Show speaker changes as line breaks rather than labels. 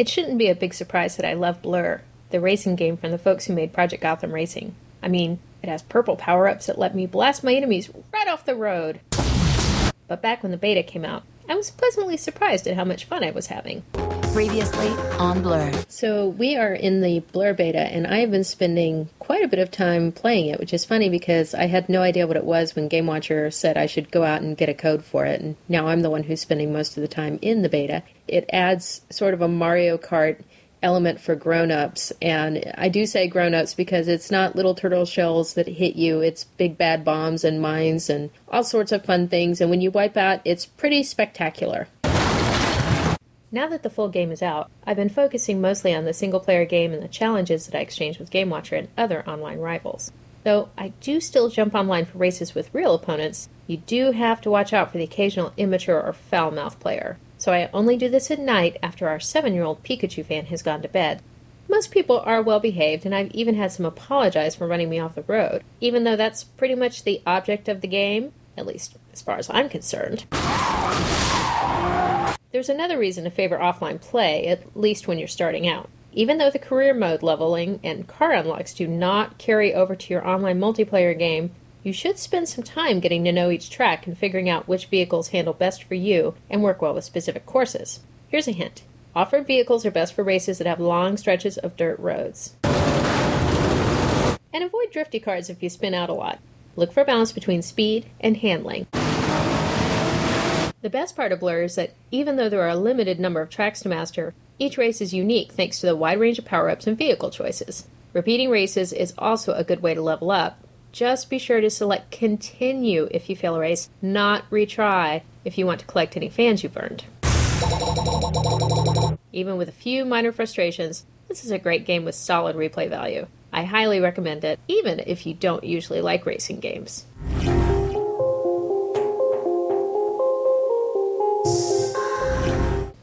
It shouldn't be a big surprise that I love Blur, the racing game from the folks who made Project Gotham Racing. I mean, it has purple power ups that let me blast my enemies right off the road. But back when the beta came out, I was pleasantly surprised at how much fun I was having.
Previously on Blur.
So we are in the Blur beta, and I have been spending quite a bit of time playing it, which is funny because I had no idea what it was when Game Watcher said I should go out and get a code for it, and now I'm the one who's spending most of the time in the beta. It adds sort of a Mario Kart element for grown-ups and i do say grown-ups because it's not little turtle shells that hit you it's big bad bombs and mines and all sorts of fun things and when you wipe out it's pretty spectacular now that the full game is out, I've been focusing mostly on the single player game and the challenges that I exchange with Game Watcher and other online rivals. Though I do still jump online for races with real opponents, you do have to watch out for the occasional immature or foul mouthed player. So I only do this at night after our seven year old Pikachu fan has gone to bed. Most people are well behaved, and I've even had some apologize for running me off the road, even though that's pretty much the object of the game, at least as far as I'm concerned. There's another reason to favor offline play, at least when you're starting out. Even though the career mode leveling and car unlocks do not carry over to your online multiplayer game, you should spend some time getting to know each track and figuring out which vehicles handle best for you and work well with specific courses. Here's a hint off road vehicles are best for races that have long stretches of dirt roads. And avoid drifty cars if you spin out a lot. Look for a balance between speed and handling. The best part of Blur is that even though there are a limited number of tracks to master, each race is unique thanks to the wide range of power ups and vehicle choices. Repeating races is also a good way to level up. Just be sure to select continue if you fail a race, not retry if you want to collect any fans you've earned. Even with a few minor frustrations, this is a great game with solid replay value. I highly recommend it, even if you don't usually like racing games.